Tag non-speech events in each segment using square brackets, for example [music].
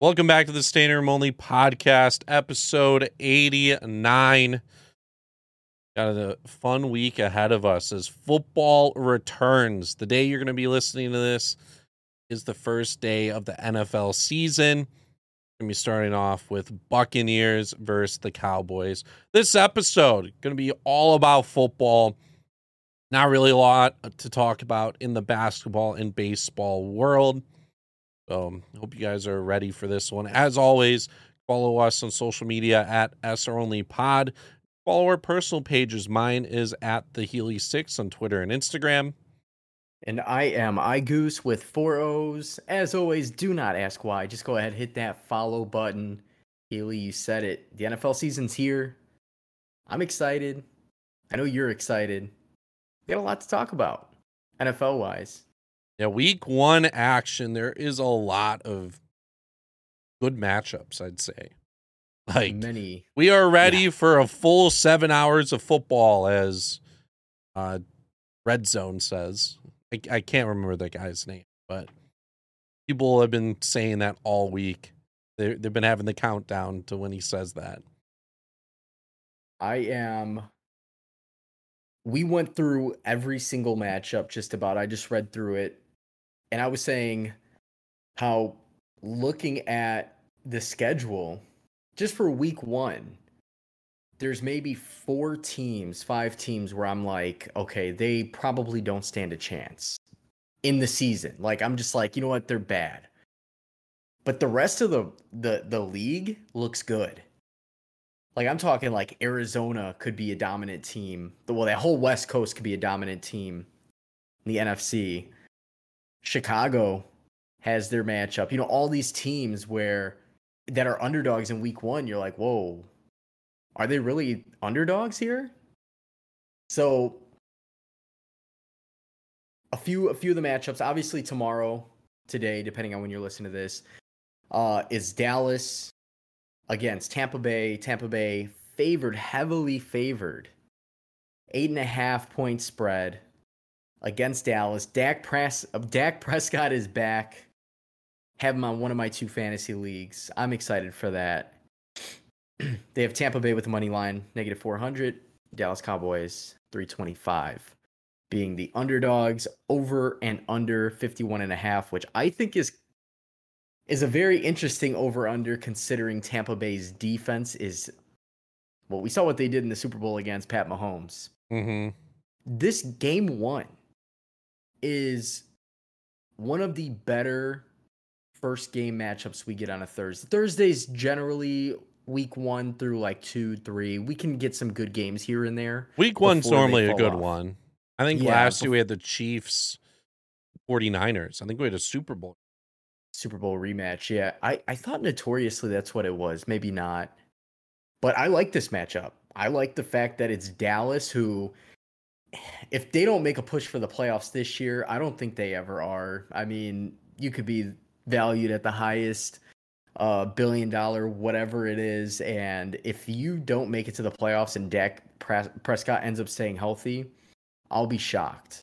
Welcome back to the Standing Room Only podcast, episode 89. Got a fun week ahead of us as football returns. The day you're going to be listening to this is the first day of the NFL season. Going to be starting off with Buccaneers versus the Cowboys. This episode going to be all about football. Not really a lot to talk about in the basketball and baseball world. So hope you guys are ready for this one. As always, follow us on social media at SR Only Pod. Follow our personal pages. Mine is at the Healy Six on Twitter and Instagram. And I am iGoose with four O's. As always, do not ask why. Just go ahead, hit that follow button. Healy, you said it. The NFL season's here. I'm excited. I know you're excited. We got a lot to talk about, NFL wise. Yeah, week one action, there is a lot of good matchups, I'd say. Like many we are ready yeah. for a full seven hours of football, as uh Red Zone says. I, I can't remember the guy's name, but people have been saying that all week. They they've been having the countdown to when he says that. I am we went through every single matchup just about. I just read through it and I was saying how looking at the schedule just for week one, there's maybe four teams, five teams where I'm like, okay, they probably don't stand a chance in the season. Like I'm just like, you know what, they're bad. But the rest of the the the league looks good. Like I'm talking like Arizona could be a dominant team. Well, that whole West Coast could be a dominant team in the NFC. Chicago has their matchup. You know, all these teams where that are underdogs in week one, you're like, whoa, are they really underdogs here? So a few a few of the matchups, obviously tomorrow, today, depending on when you're listening to this, uh, is Dallas against Tampa Bay. Tampa Bay favored, heavily favored. Eight and a half point spread against Dallas. Dak Press uh, Dak Prescott is back. Have him on one of my two fantasy leagues. I'm excited for that. [clears throat] they have Tampa Bay with the money line negative 400, Dallas Cowboys 325 being the underdogs over and under 51 and a half, which I think is is a very interesting over under considering Tampa Bay's defense is well, we saw what they did in the Super Bowl against Pat Mahomes. Mm-hmm. This game one is one of the better first game matchups we get on a Thursday. Thursdays generally week one through like two, three. We can get some good games here and there. Week one's normally a good off. one. I think yeah, last year we had the Chiefs 49ers. I think we had a Super Bowl. Super Bowl rematch. Yeah. I, I thought notoriously that's what it was. Maybe not. But I like this matchup. I like the fact that it's Dallas who if they don't make a push for the playoffs this year, I don't think they ever are. I mean, you could be valued at the highest uh, billion dollar whatever it is, and if you don't make it to the playoffs and Dak Prescott ends up staying healthy, I'll be shocked.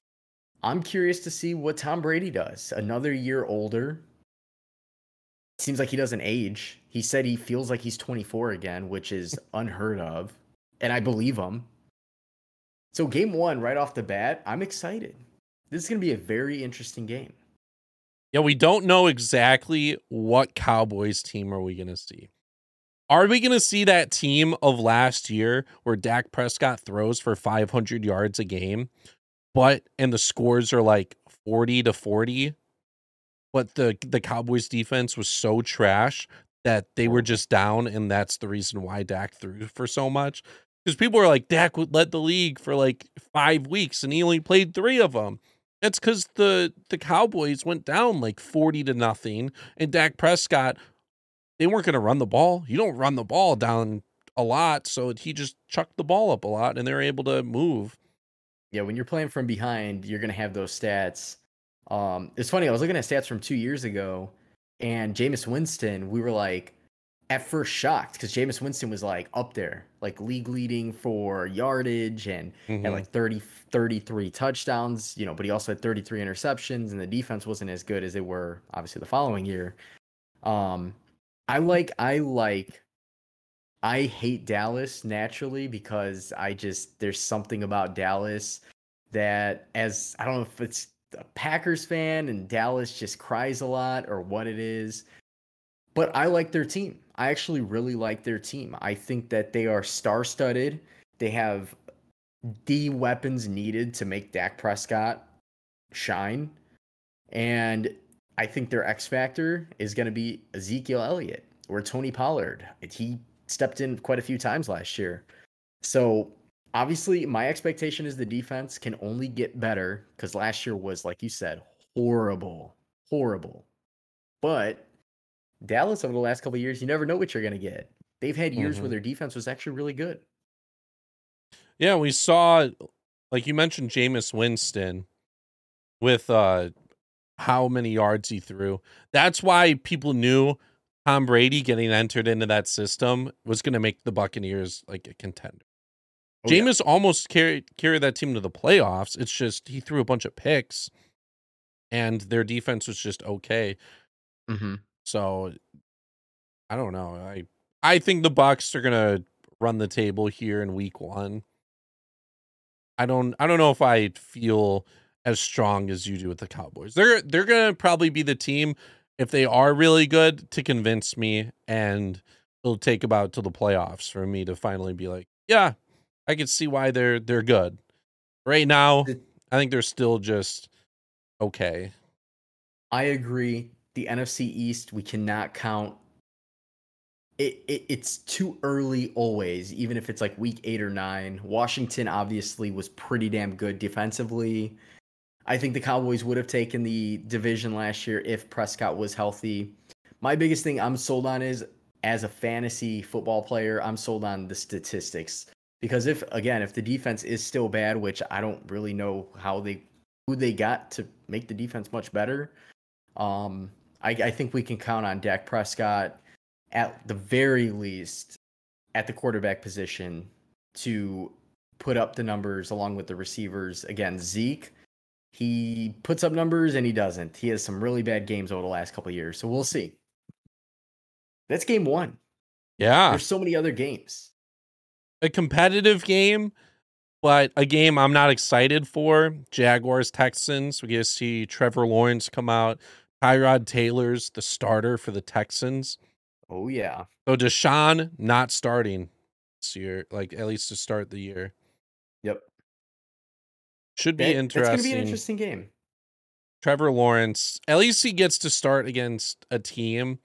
I'm curious to see what Tom Brady does. Another year older. Seems like he doesn't age. He said he feels like he's 24 again, which is unheard of. And I believe him. So game one, right off the bat, I'm excited. This is going to be a very interesting game. Yeah, we don't know exactly what Cowboys team are we going to see. Are we going to see that team of last year where Dak Prescott throws for 500 yards a game, but and the scores are like 40 to 40, but the the Cowboys defense was so trash that they were just down and that's the reason why Dak threw for so much because people are like Dak would led the league for like five weeks and he only played three of them. That's because the the Cowboys went down like forty to nothing, and Dak Prescott they weren't going to run the ball. You don't run the ball down a lot, so he just chucked the ball up a lot, and they're able to move. Yeah, when you're playing from behind, you're going to have those stats. Um, it's funny. I was looking at stats from two years ago, and Jameis Winston. We were like, at first shocked because Jameis Winston was like up there, like league leading for yardage and mm-hmm. had like 30, 33 touchdowns, you know, but he also had 33 interceptions and the defense wasn't as good as they were obviously the following year. Um, I like I like I hate Dallas naturally because I just there's something about Dallas that as I don't know if it's a Packers fan and Dallas just cries a lot or what it is. But I like their team. I actually really like their team. I think that they are star-studded. They have the weapons needed to make Dak Prescott shine. And I think their X factor is going to be Ezekiel Elliott or Tony Pollard. He stepped in quite a few times last year. So obviously, my expectation is the defense can only get better because last year was, like you said, horrible, horrible. But Dallas over the last couple years, you never know what you're going to get. They've had years mm-hmm. where their defense was actually really good. Yeah, we saw, like you mentioned, Jameis Winston with uh how many yards he threw. That's why people knew Tom Brady getting entered into that system was going to make the Buccaneers like a contender. Oh, Jameis yeah. almost carried carried that team to the playoffs. It's just he threw a bunch of picks, and their defense was just okay. Mm-hmm. So I don't know. I I think the Bucks are gonna run the table here in Week One. I don't I don't know if I feel as strong as you do with the Cowboys. They're they're gonna probably be the team if they are really good to convince me and it'll take about to the playoffs for me to finally be like, yeah, I can see why they're they're good. Right now, I think they're still just okay. I agree. The NFC East, we cannot count it, it, it's too early always even if it's like week 8 or 9 washington obviously was pretty damn good defensively I think the Cowboys would have taken the division last year if Prescott was healthy. My biggest thing I'm sold on is as a fantasy football player, I'm sold on the statistics. Because if again, if the defense is still bad, which I don't really know how they who they got to make the defense much better, um, I, I think we can count on Dak Prescott at the very least at the quarterback position to put up the numbers along with the receivers. Again, Zeke he puts up numbers and he doesn't. He has some really bad games over the last couple years. So we'll see. That's game one. Yeah. There's so many other games. A competitive game, but a game I'm not excited for. Jaguars Texans. We get to see Trevor Lawrence come out. Tyrod Taylor's the starter for the Texans. Oh yeah. So Deshaun not starting this year, like at least to start the year. Yep. Should be that, interesting. It's going to be an interesting game. Trevor Lawrence, at least he gets to start against a team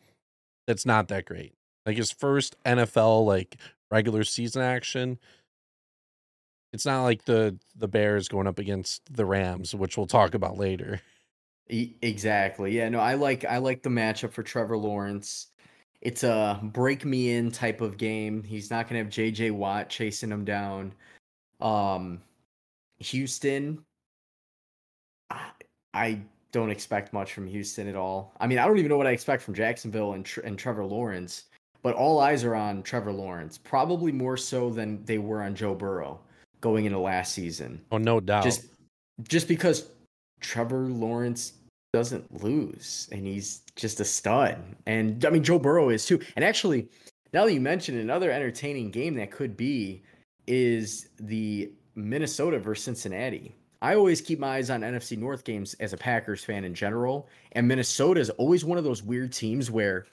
that's not that great. Like his first NFL like regular season action. It's not like the the Bears going up against the Rams, which we'll talk about later. [laughs] Exactly. Yeah, no, I like I like the matchup for Trevor Lawrence. It's a break me in type of game. He's not going to have JJ Watt chasing him down. Um Houston, I don't expect much from Houston at all. I mean, I don't even know what I expect from Jacksonville and, and Trevor Lawrence, but all eyes are on Trevor Lawrence, probably more so than they were on Joe Burrow going into last season. Oh, no doubt. Just just because Trevor Lawrence doesn't lose and he's just a stud. And I mean Joe Burrow is too. And actually, now that you mentioned another entertaining game that could be is the Minnesota versus Cincinnati. I always keep my eyes on NFC North games as a Packers fan in general, and Minnesota is always one of those weird teams where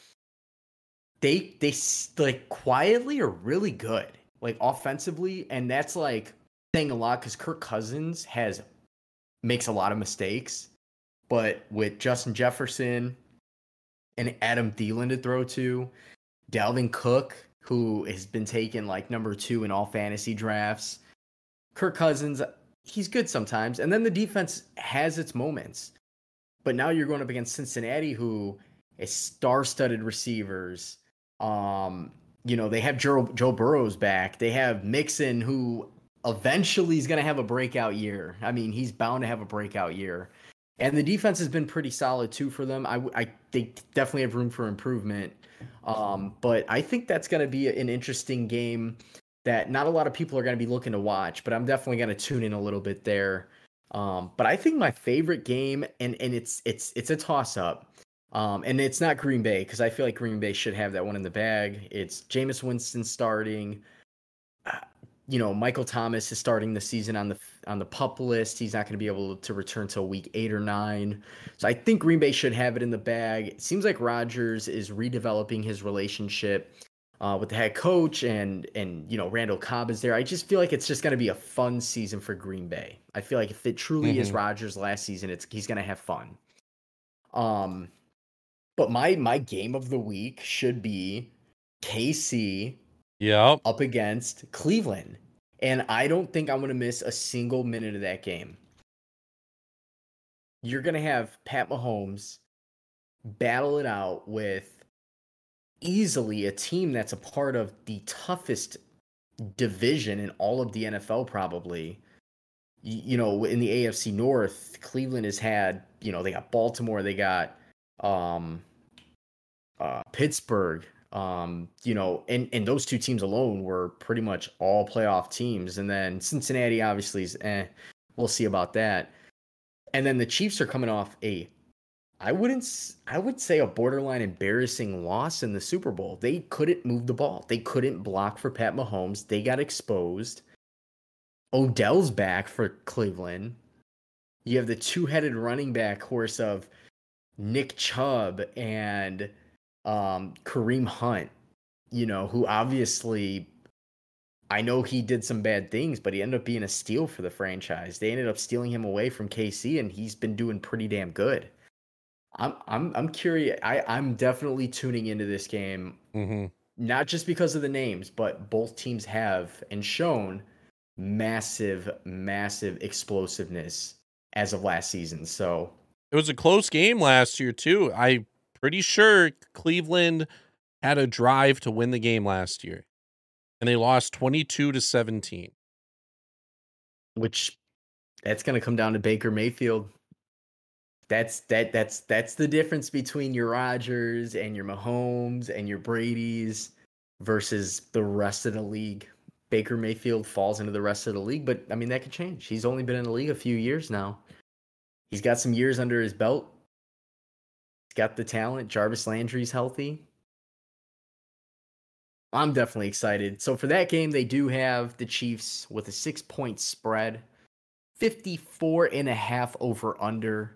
they they like quietly are really good, like offensively, and that's like saying a lot because Kirk Cousins has makes a lot of mistakes, but with Justin Jefferson and Adam Thielen to throw to, Dalvin Cook, who has been taken like number two in all fantasy drafts Kirk Cousins, he's good sometimes. And then the defense has its moments. But now you're going up against Cincinnati, who is star-studded receivers. Um, you know, they have Joe, Joe Burrow's back. They have Mixon, who eventually is going to have a breakout year. I mean, he's bound to have a breakout year. And the defense has been pretty solid too for them. I, I they definitely have room for improvement. Um, but I think that's going to be an interesting game that not a lot of people are going to be looking to watch, but I'm definitely going to tune in a little bit there. Um, but I think my favorite game, and and it's it's it's a toss up, Um, and it's not Green Bay because I feel like Green Bay should have that one in the bag. It's Jameis Winston starting. You know, Michael Thomas is starting the season on the on the pup list. He's not going to be able to return till week eight or nine. So I think Green Bay should have it in the bag. It seems like Rodgers is redeveloping his relationship uh, with the head coach, and and you know Randall Cobb is there. I just feel like it's just going to be a fun season for Green Bay. I feel like if it truly mm-hmm. is Rodgers' last season, it's he's going to have fun. Um, but my my game of the week should be KC. Yep. Up against Cleveland. And I don't think I'm going to miss a single minute of that game. You're going to have Pat Mahomes battle it out with easily a team that's a part of the toughest division in all of the NFL, probably. You know, in the AFC North, Cleveland has had, you know, they got Baltimore, they got um uh, Pittsburgh, um, you know, and and those two teams alone were pretty much all playoff teams, and then Cincinnati obviously is, eh, we'll see about that. And then the Chiefs are coming off a, I wouldn't, I would say a borderline embarrassing loss in the Super Bowl. They couldn't move the ball. They couldn't block for Pat Mahomes. They got exposed. Odell's back for Cleveland. You have the two-headed running back horse of Nick Chubb and um, Kareem Hunt, you know, who obviously I know he did some bad things, but he ended up being a steal for the franchise. They ended up stealing him away from KC, and he's been doing pretty damn good. I'm I'm I'm curious. I I'm definitely tuning into this game, mm-hmm. not just because of the names, but both teams have and shown massive, massive explosiveness as of last season. So it was a close game last year too. I pretty sure Cleveland had a drive to win the game last year, and they lost 22 to 17. Which that's going to come down to Baker Mayfield. That's that that's that's the difference between your Rodgers and your Mahomes and your Brady's versus the rest of the league. Baker Mayfield falls into the rest of the league, but I mean that could change. He's only been in the league a few years now. He's got some years under his belt got the talent. Jarvis Landry's healthy. I'm definitely excited. So for that game, they do have the Chiefs with a six point spread, 54 and a half over under.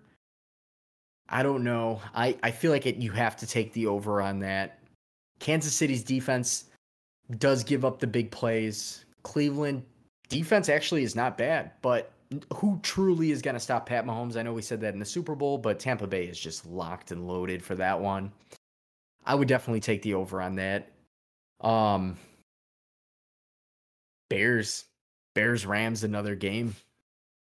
I don't know. I, I feel like it, you have to take the over on that. Kansas City's defense does give up the big plays. Cleveland defense actually is not bad, but who truly is going to stop Pat Mahomes? I know we said that in the Super Bowl, but Tampa Bay is just locked and loaded for that one. I would definitely take the over on that. Um, Bears, Bears, Rams, another game.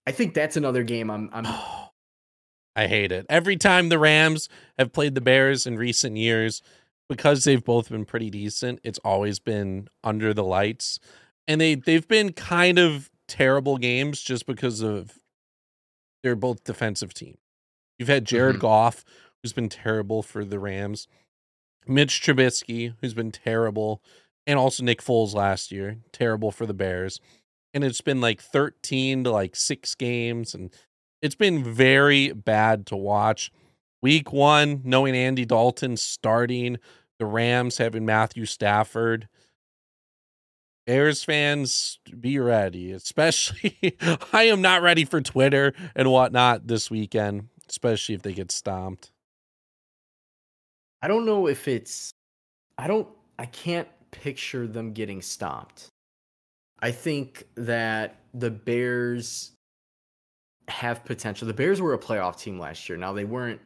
I think that's another game. I'm, I'm. [sighs] I hate it every time the Rams have played the Bears in recent years because they've both been pretty decent. It's always been under the lights, and they they've been kind of terrible games just because of they're both defensive teams. You've had Jared mm-hmm. Goff, who's been terrible for the Rams, Mitch Trubisky, who's been terrible, and also Nick Foles last year, terrible for the Bears. And it's been like 13 to like six games, and it's been very bad to watch. Week one, knowing Andy Dalton starting, the Rams having Matthew Stafford, Bears fans, be ready. Especially, [laughs] I am not ready for Twitter and whatnot this weekend, especially if they get stomped. I don't know if it's, I don't, I can't picture them getting stomped. I think that the Bears have potential. The Bears were a playoff team last year. Now they weren't.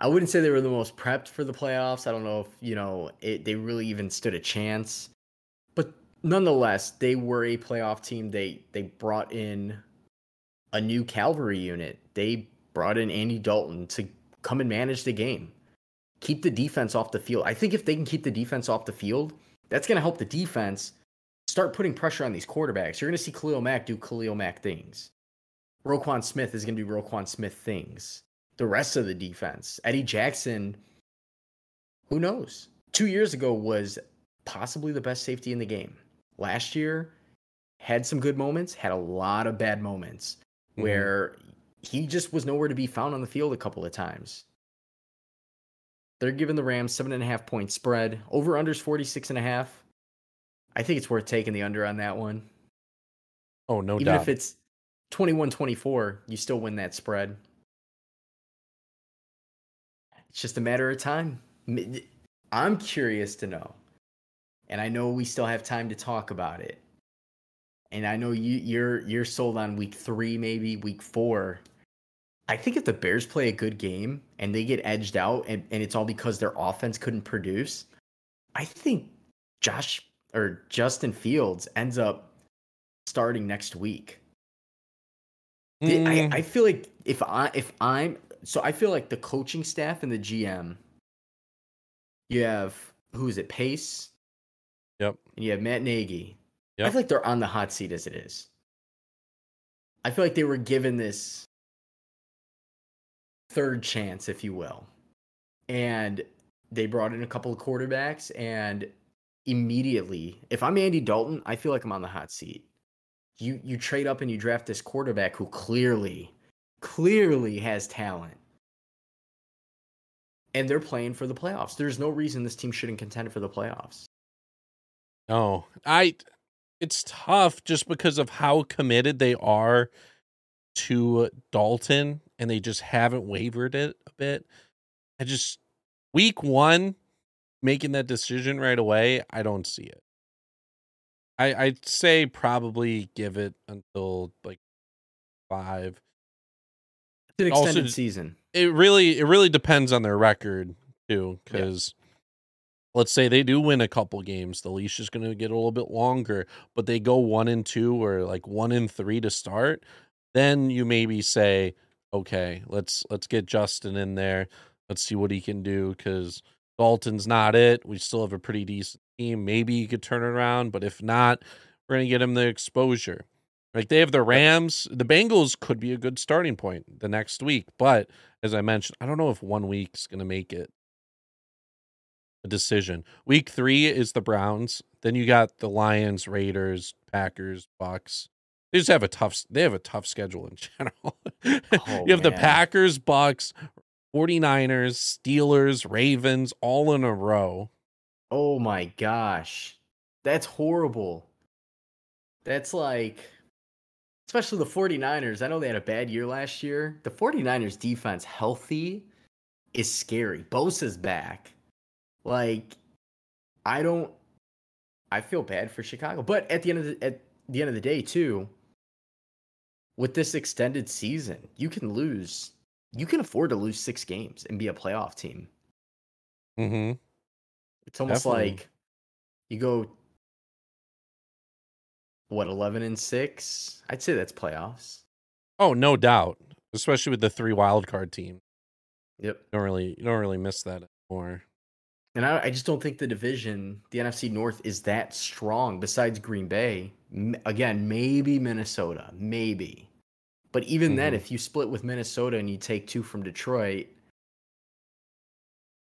I wouldn't say they were the most prepped for the playoffs. I don't know if you know it, they really even stood a chance nonetheless, they were a playoff team. They they brought in a new cavalry unit. They brought in Andy Dalton to come and manage the game. Keep the defense off the field. I think if they can keep the defense off the field, that's going to help the defense start putting pressure on these quarterbacks. You're going to see Khalil Mack do Khalil Mack things. Roquan Smith is going to do Roquan Smith things. The rest of the defense, Eddie Jackson, who knows? Two years ago was possibly the best safety in the game last year had some good moments, had a lot of bad moments mm-hmm. where he just was nowhere to be found on the field a couple of times. They're giving the Rams seven and a half point spread. Over unders 46 and a half. I think it's worth taking the under on that one. Oh, no Even doubt. if it's 21 24, you still win that spread. It's just a matter of time. I'm curious to know, and I know we still have time to talk about it. And I know you, you're you're sold on week three, maybe week four. I think if the Bears play a good game and they get edged out, and, and it's all because their offense couldn't produce, I think Josh or Justin Fields ends up starting next week. Mm, I, I feel like if I if I'm so I feel like the coaching staff and the GM. You have who is it? Pace. Yep. And you have Matt Nagy. I feel like they're on the hot seat as it is. I feel like they were given this third chance, if you will, and they brought in a couple of quarterbacks, and immediately, if I'm Andy Dalton, I feel like I'm on the hot seat you you trade up and you draft this quarterback who clearly clearly has talent and they're playing for the playoffs there's no reason this team shouldn't contend for the playoffs No, I. It's tough just because of how committed they are to Dalton, and they just haven't wavered it a bit. I just week one making that decision right away. I don't see it. I I'd say probably give it until like five. it's an extended just- season it really it really depends on their record too because let's say they do win a couple games the leash is going to get a little bit longer but they go one and two or like one and three to start then you maybe say okay let's let's get justin in there. Let's see what he can do because dalton's not it. We still have a pretty decent team. Maybe he could turn it around but if not we're going to get him the exposure. Like they have the Rams, the Bengals could be a good starting point the next week, but as I mentioned, I don't know if one week's going to make it a decision. Week 3 is the Browns, then you got the Lions, Raiders, Packers, Bucks. They just have a tough they have a tough schedule in [laughs] general. Oh, you have the. Packers, Bucks, 49ers, Steelers, Ravens all in a row. oh my gosh that's horrible that's like especially the 49ers i know they had a bad year last year the 49ers defense healthy is scary bosa's back like i don't i feel bad for chicago but at the end of the at the end of the day too with this extended season you can lose you can afford to lose six games and be a playoff team Mm-hmm. it's almost Definitely. like you go what 11 and 6 i'd say that's playoffs Oh, no doubt, especially with the three wild card team. yep You don't really you don't really miss that anymore. And I, I just don't think the division the nfc north is that strong besides green bay M- again maybe minnesota maybe but even then Mhm. if you split with minnesota and you take two from detroit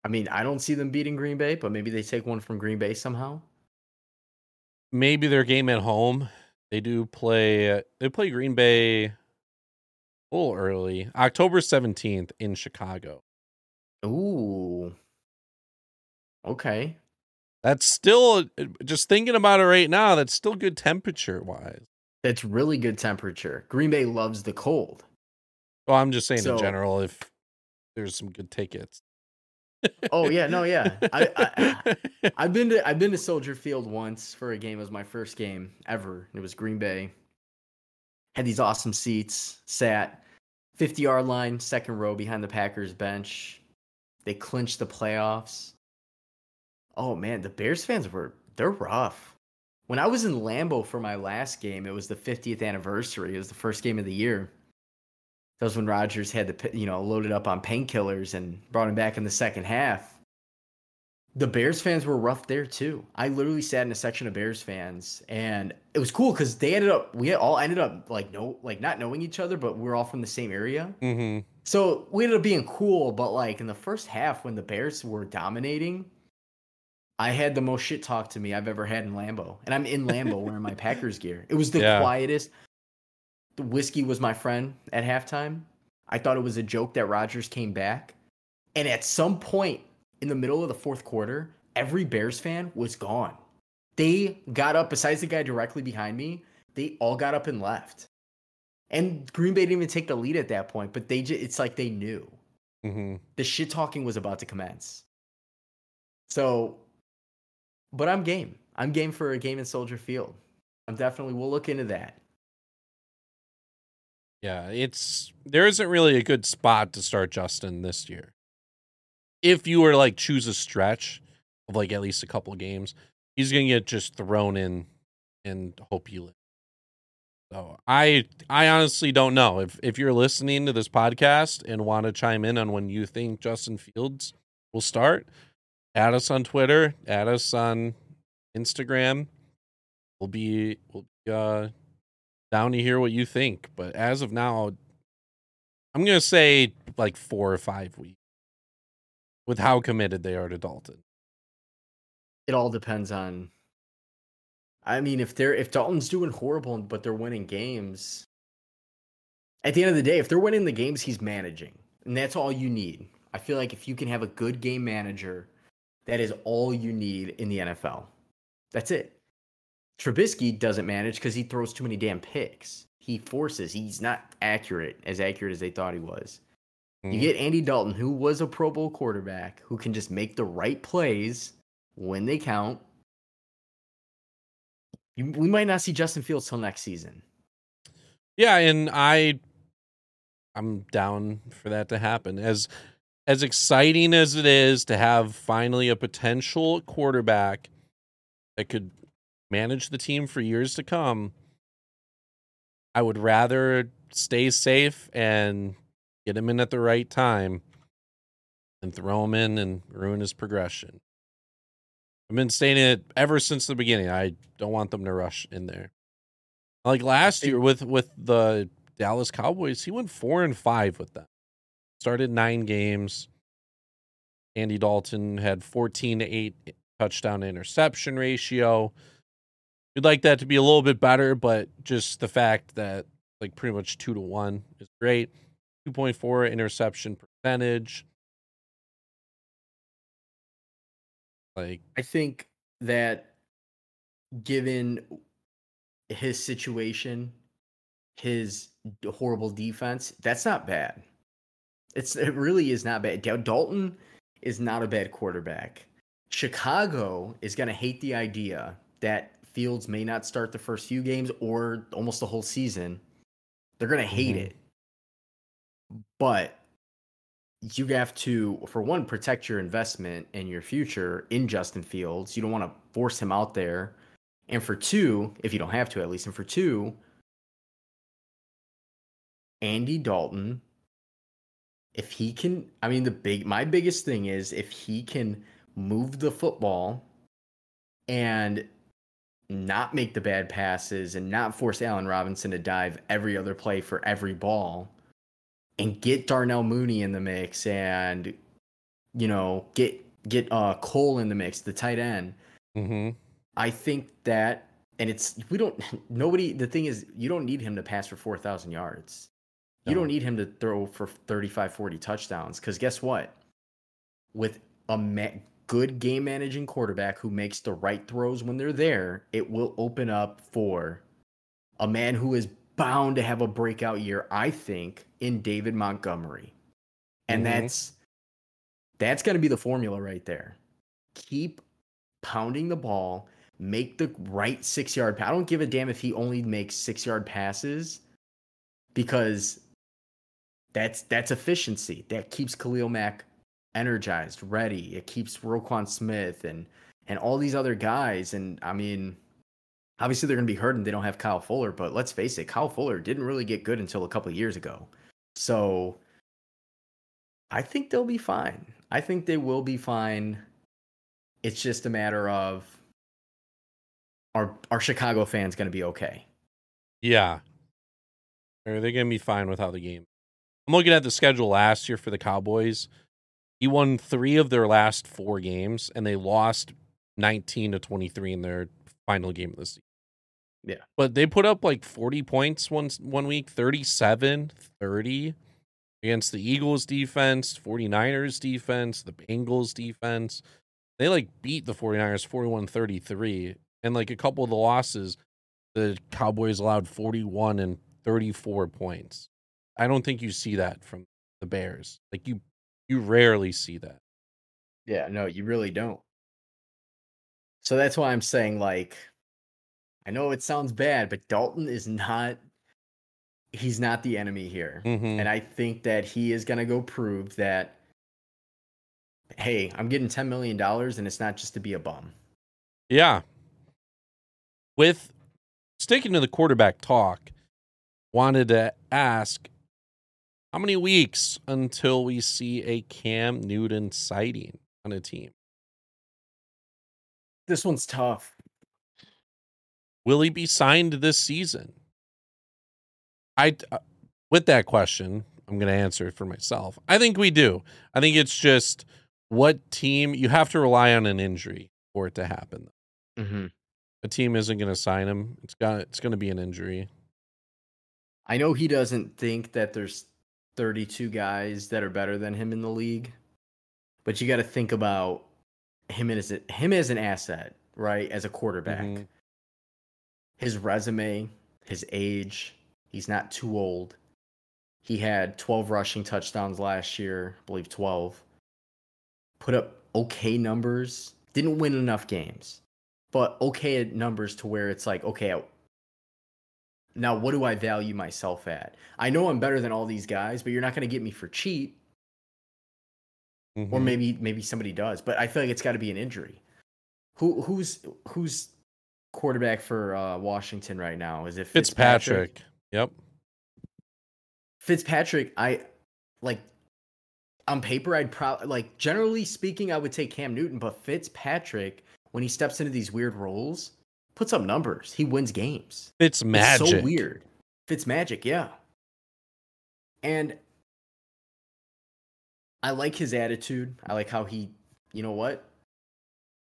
i mean i don't see them beating green bay but maybe they take one from green bay somehow maybe their game at home. They do play. They play Green Bay a little early, October seventeenth in Chicago. ooh okay That's still just thinking about it right now. That's still good temperature wise. That's really good temperature. Green Bay loves the cold. Well, I'm just saying So- in general, if there's some good tickets. Oh yeah, no, yeah. I, I [laughs] I've been to I've been to Soldier Field once for a game. It was my first game ever. It was Green Bay. Had these awesome seats. Sat 50 yard line, second row behind the Packers bench. They clinched the playoffs. Oh man, the Bears fans were they're rough. When I was in Lambeau for my last game, it was the 50th anniversary. It was the first game of the year. That was when Rodgers had the pi- you know loaded up on painkillers and brought him back in the second half. The Bears fans were rough there too. I literally sat in a section of Bears fans, and it was cool because they ended up we all ended up like no like not knowing each other, but we are all from the same area. hmm So we ended up being cool, but like in the first half when the Bears were dominating, I had the most shit talk to me I've ever had in Lambeau. And I'm in Lambeau [laughs] wearing my Packers gear. It was the Yeah. quietest. The whiskey was my friend at halftime. I thought it was a joke that Rodgers came back. And at some point, in the middle of the fourth quarter, every Bears fan was gone. They got up, besides the guy directly behind me, they all got up and left. And Green Bay didn't even take the lead at that point, but they just, it's like they knew. Mm-hmm. The shit talking was about to commence. So, but I'm game. I'm game for a game in Soldier Field. I'm definitely, we'll look into that. Yeah, it's there isn't really a good spot to start Justin this year. If you were like choose a stretch of like at least a couple games, he's gonna get just thrown in and hope you live. So I I honestly don't know if if you're listening to this podcast and want to chime in on when you think Justin Fields will start. Add us on Twitter. Add us on Instagram. We'll be we'll be uh down to hear what you think. But as of now, I'm gonna say like four or five weeks with how committed they are to Dalton. It all depends on. I mean, if they're if Dalton's doing horrible but they're winning games, at the end of the day, if they're winning the games, he's managing, and that's all you need. I feel like if you can have a good game manager, that is all you need in the NFL. That's it. Trubisky doesn't manage because he throws too many damn picks. He forces. He's not accurate, as accurate as they thought he was. Mm-hmm. You get Andy Dalton, who was a Pro Bowl quarterback, who can just make the right plays when they count. You, we might not see Justin Fields till next season. Yeah, and I I'm down for that to happen. As as exciting as it is to have finally a potential quarterback that could manage the team for years to come, I would rather stay safe and get him in at the right time and throw him in and ruin his progression. I've been saying it ever since the beginning. I don't want them to rush in there. Like last year with with the Dallas Cowboys, he went four and five with them. Started nine games. Andy Dalton had 14 to 8 touchdown interception ratio. We'd like that to be a little bit better, but just the fact that like pretty much two to one is great. 2.4 interception percentage. Like I think that given his situation, his horrible defense, that's not bad. It's it really is not bad. Dalton is not a bad quarterback. Chicago is going to hate the idea that Fields may not start the first few games or almost the whole season. They're going to hate Mhm. it. But you have to, for one, protect your investment and your future in Justin Fields. You don't want to force him out there. And for two, if you don't have to at least, and for two, Andy Dalton, if he can, I mean, the big, my biggest thing is if he can move the football and not make the bad passes and not force Allen Robinson to dive every other play for every ball and get Darnell Mooney in the mix and you know get get uh Cole in the mix the tight end mhm. I think that and it's we don't [laughs] nobody the thing is you don't need him to pass for 4000 yards you don't need him to throw for 35 40 touchdowns cuz guess what? With a ma- good game managing quarterback who makes the right throws when they're there it will open up for a man who is bound to have a breakout year I think in David Montgomery. And Mhm. that's that's going to be the formula right there. Keep pounding the ball make the right 6 yard pa- I don't give a damn if he only makes 6 yard passes because that's that's efficiency. That keeps Khalil Mack energized, ready. It keeps Roquan Smith and and all these other guys. And I mean, obviously they're gonna be hurt and they don't have Kyle Fuller, but let's face it, Kyle Fuller didn't really get good until a couple years ago. So I think they'll be fine. I think they will be fine. It's just a matter of are are Chicago fans gonna be okay? Yeah. Are they going to be fine with how the game? I'm looking at the schedule last year for the Cowboys. He won three of their last four games, and they lost 19 to 23 in their final game of the season. Yeah. But they put up like 40 points one one week, 37, 30. against the Eagles defense, 49ers defense, the Bengals defense. They like beat the 49ers 41-33 and like a couple of the losses the Cowboys allowed 41 and 34 points. I don't think you see that from the Bears. Like you you rarely see that. Yeah, no, you really don't. So that's why I'm saying like I know it sounds bad, but Dalton is not he's not the enemy here. Mhm. And I think that he is going to go prove that hey, I'm getting 10 million dollars and it's not just to be a bum. Yeah. With sticking to the quarterback talk, wanted to ask how many weeks until we see a Cam Newton sighting on a team? This one's tough. Will he be signed this season? I uh, with that question, I'm going to answer it for myself. I think we do. I think it's just what team you have to rely on an injury for it to happen. Mm-hmm. A team isn't going to sign him. It's got it's going to be an injury. I know he doesn't think that there's 32 guys that are better than him in the league, but you got to think about him as a, him as an asset, right? As a quarterback, Mhm. his resume, his age. He's not too old. He had 12 rushing touchdowns last year, I believe 12. Put up okay numbers. Didn't win enough games, but okay numbers to where it's like, okay, now what do I value myself at? I know I'm better than all these guys, but you're not going to get me for cheap. Or Mhm. maybe maybe somebody does, but I feel like it's got to be an injury. Who who's who's quarterback for uh, Washington right now? Is it Fitzpatrick? Fitzpatrick. Yep. Fitzpatrick, I like on paper, I'd probably like generally speaking, I would take Cam Newton, but Fitzpatrick, when he steps into these weird roles, puts up numbers. He wins games. Fitz magic. It's so weird. It's magic, yeah. And I like his attitude. I like how he, you know what?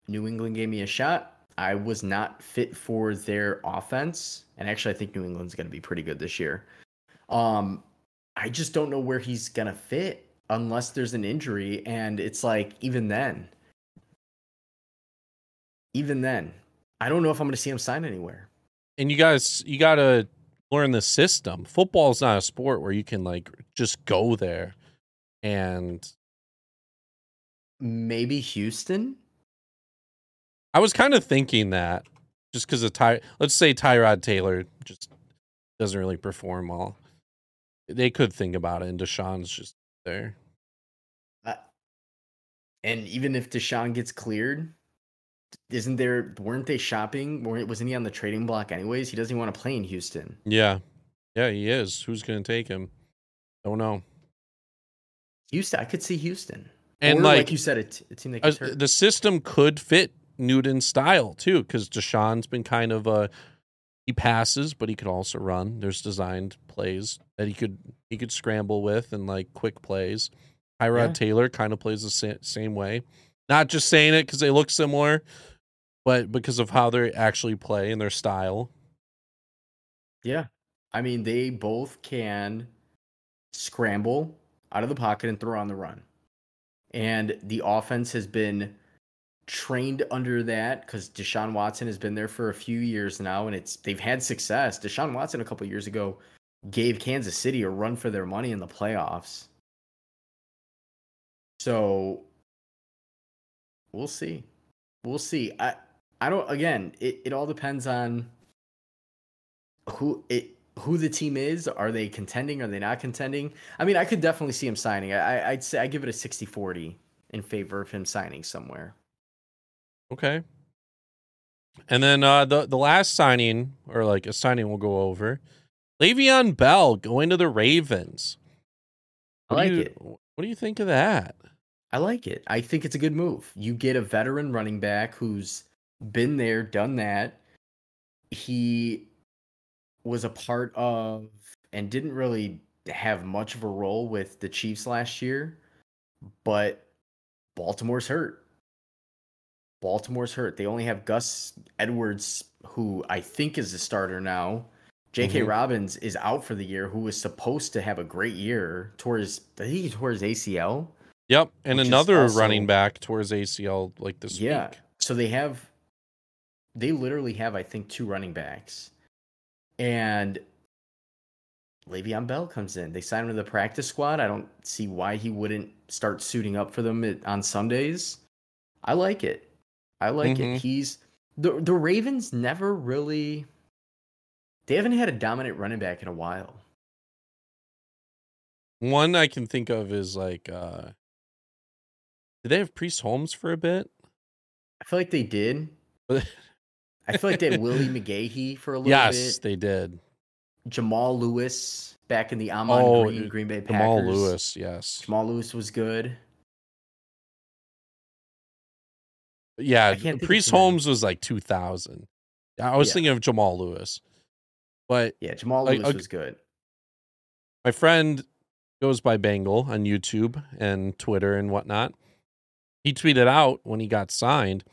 New England gave me a shot. I was not fit for their offense. And actually I think New England's going to be pretty good this year. Um I just don't know where he's going to fit unless there's an injury and it's like even then even then I don't know if I'm going to see him sign anywhere. and you guys you got to learn the system football is not a sport where you can like just go there and Maybe Houston? i was kind of thinking that just because of ty let's say tyrod taylor just doesn't really perform well they could think about it and deshaun's just there Uh, and even if Deshaun gets cleared, isn't there? Weren't they shopping? Wasn't he on the trading block anyways? He doesn't even want to play in Houston. yeah yeah he is who's gonna take him don't know Houston, I could see Houston. and or, like, like, you said, it that uh, gets the system could fit newton's style too because deshaun's been kind of a he passes but he could also run there's designed plays that he could he could scramble with and like quick plays Tyrod Yeah. Taylor kind of plays the sa- same way not just saying it because they look similar but because of how they actually play and their style yeah, I mean they both can scramble out of the pocket and throw on the run, and the offense has been trained under that because Deshaun Watson has been there for a few years now, and it's they've had success. Deshaun Watson a couple years ago gave Kansas City a run for their money in the playoffs. So we'll see. We'll see. I I don't again, it, it all depends on who it who the team is. Are they contending? Are they not contending? I mean, I could definitely see him signing. I I'd say I give it a 60-40 in favor of him signing somewhere. okay and then uh the the last signing or like a signing we'll go over Le'Veon Bell going to the Ravens I What do like you- it. what do you think of that I like it. I think it's a good move. You get a veteran running back who's been there, done that. He was a part of and didn't really have much of a role with the Chiefs last year, but Baltimore's hurt. Baltimore's hurt. They only have Gus Edwards, who I think is a starter now, J.K. Mhm. Dobbins is out for the year, who was supposed to have a great year towards I think he tore his ACL. Yep, and another also- running back towards ACL like this yeah. week. So they have they literally have, I think, two running backs. And Le'Veon Bell comes in. They sign him to the practice squad. I don't see why he wouldn't start suiting up for them on Sundays. I like it. I like Mhm. it. He's the the Ravens never really they haven't had a dominant running back in a while. One I can think of is like uh did they have Priest Holmes for a bit? I feel like they did. [laughs] I feel like they had Willis McGahee for a little yes, bit. Yes, they did. Jamal Lewis back in the Amon Oh, Green uh, Green Bay Packers. Jamal Lewis, yes. Jamal Lewis was good. Yeah, I can't think of Priest. Holmes was like 2000. I was Yeah. thinking of Jamal Lewis. But Yeah, Jamal Lewis was good. my friend goes by Bangle on YouTube and Twitter and whatnot. He tweeted out when he got signed,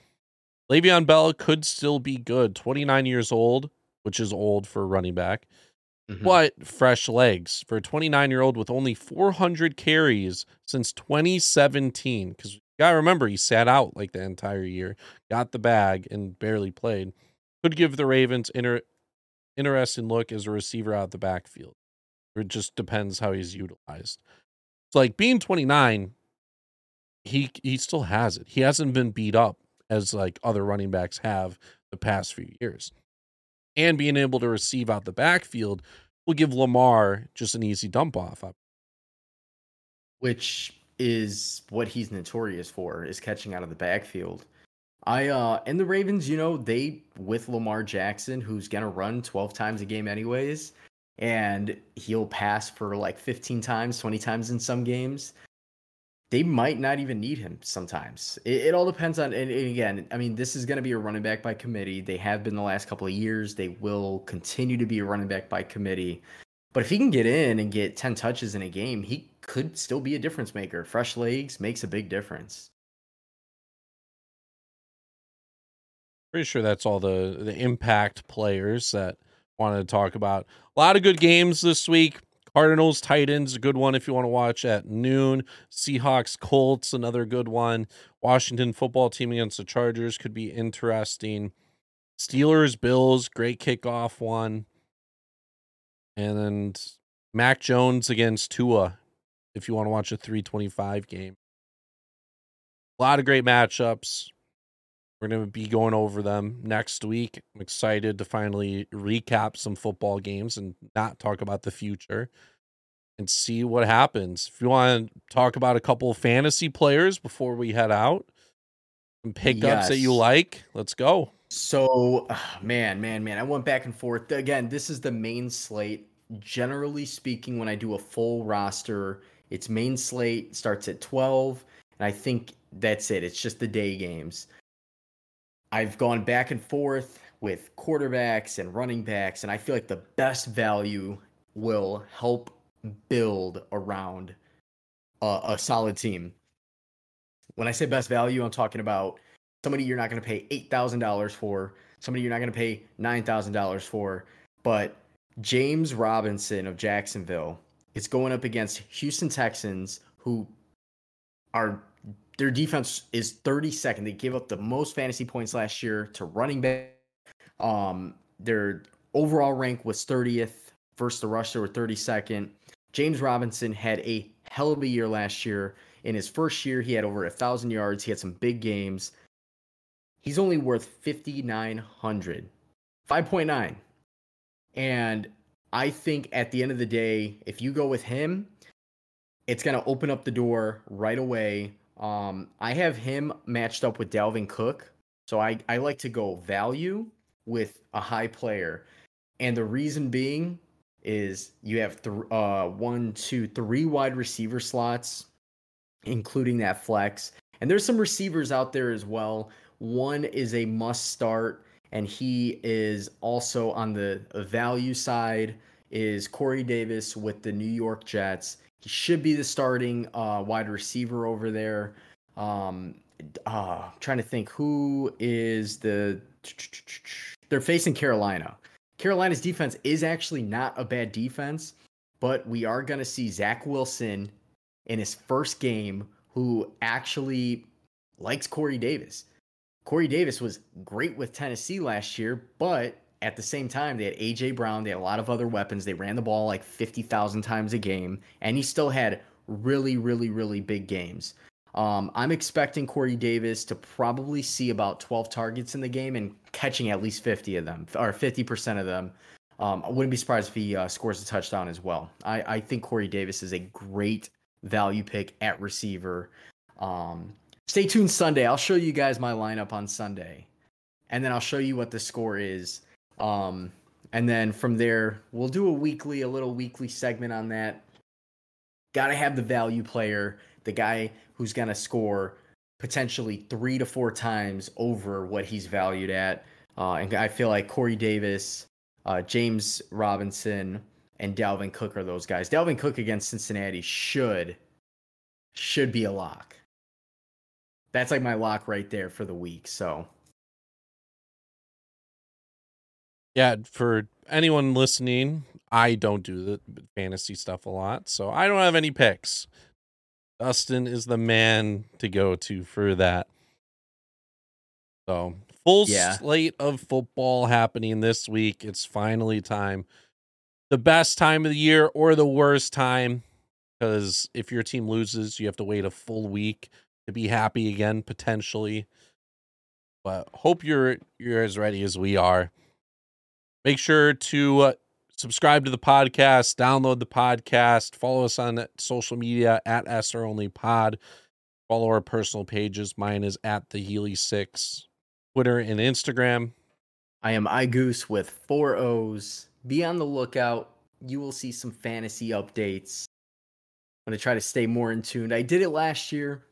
Le'Veon Bell could still be good. 29 years old, which is old for a running back, Mhm. but fresh legs for a 29 year old with only 400 carries since 2017. Because you gotta remember, he sat out like the entire year, got the bag, and barely played. Could give the Ravens inter- interesting look as a receiver out the backfield. It just depends how he's utilized. So, like being 29, he he still has it. He hasn't been beat up as like other running backs have the past few years. And being able to receive out the backfield will give Lamar just an easy dump off. which is what he's notorious for is catching out of the backfield. I uh and the Ravens, you know, they with Lamar Jackson, who's gonna run 12 times a game anyways, and he'll pass for like 15 times, 20 times in some games. They might not even need him sometimes. It, it all depends on and, and again, I mean, this is gonna be a running back by committee. They have been the last couple of years. They will continue to be a running back by committee. But if he can get in and get 10 touches in a game, he could still be a difference maker. Fresh legs makes a big difference. Pretty sure that's all the the impact players that wanted to talk about. A lot of good games this week. Cardinals Titans, a good one if you want to watch at noon. Seahawks Colts, another good one. Washington football team against the Chargers could be interesting. Steelers Bills, great kickoff one. And then Mac Jones against Tua if you want to watch a 325 game. A lot of great matchups. We're going to be going over them next week. I'm excited to finally recap some football games and not talk about the future and see what happens. If you want to talk about a couple of fantasy players before we head out, some pickups that you like, let's go. So, ah, man, man, man, I went back and forth. Again, this is the main slate. Generally speaking, when I do a full roster, its main slate starts at 12, and I think that's it. It's just the day games. I've gone back and forth with quarterbacks and running backs, and I feel like the best value will help build around a, a solid team. When I say best value, I'm talking about somebody you're not going to pay $8,000 for, somebody you're not going to pay $9,000 for, but James Robinson of Jacksonville is going up against Houston Texans who are their defense is 32nd. They gave up the most fantasy points last year to running back. Um, their overall rank was 30th versus the rusher were 32nd. James Robinson had a hell of a year last year. In his first year, he had over a thousand yards. He had some big games. He's only worth 5,900, 5.9. And I think at the end of the day, if you go with him, it's going to open up the door right away. Um, I have him matched up with Dalvin Cook. So I, I like to go value with a high player. And the reason being is you have th- uh, one, two, three wide receiver slots, including that flex. And there's some receivers out there as well. One is a must start, and he is also on the value side. Is Corey Davis with the New York Jets? He should be the starting uh, wide receiver over there. Um, uh, trying to think who is the. They're facing Carolina. Carolina's defense is actually not a bad defense, but we are going to see Zach Wilson in his first game who actually likes Corey Davis. Corey Davis was great with Tennessee last year, but at the same time, they had AJ Brown, they had a lot of other weapons. They ran the ball like 50,000 times a game, and he still had really, really, really big games. Um, I'm expecting Corey Davis to probably see about 12 targets in the game and catching at least 50 of them, or 50% of them. Um, I wouldn't be surprised if he uh, scores a touchdown as well. I, I think Corey Davis is a great value pick at receiver. Um, stay tuned Sunday. I'll show you guys my lineup on Sunday, and then I'll show you what the score is. Um, and then from there, we'll do a weekly, a little weekly segment on that. Got to have the value player, the guy who's going to score potentially three to four times over what he's valued at. Uh, and I feel like Corey Davis, uh, James Robinson, and Dalvin Cook are those guys. Dalvin Cook against Cincinnati should should be a lock. That's like my lock right there for the week. So yeah, for anyone listening, I don't do the fantasy stuff a lot, so I don't have any picks. Dustin is the man to go to for that. So, full yeah. slate of football happening this week. It's finally time. The best time of the year or the worst time because if your team loses, you have to wait a full week to be happy again potentially. But hope you're you're as ready as we are. Make sure to uh, subscribe to the podcast, download the podcast, follow us on social media at SR Only Pod. Follow our personal pages. Mine is at the Healy Six, Twitter and Instagram. I am iGoose with four O's. Be on the lookout. You will see some fantasy updates. I'm gonna try to stay more in tune. I did it last year.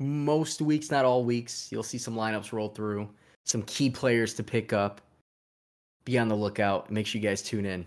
Most weeks, not all weeks. You'll see some lineups roll through, some key players to pick up. Be on the lookout. Make sure you guys tune in.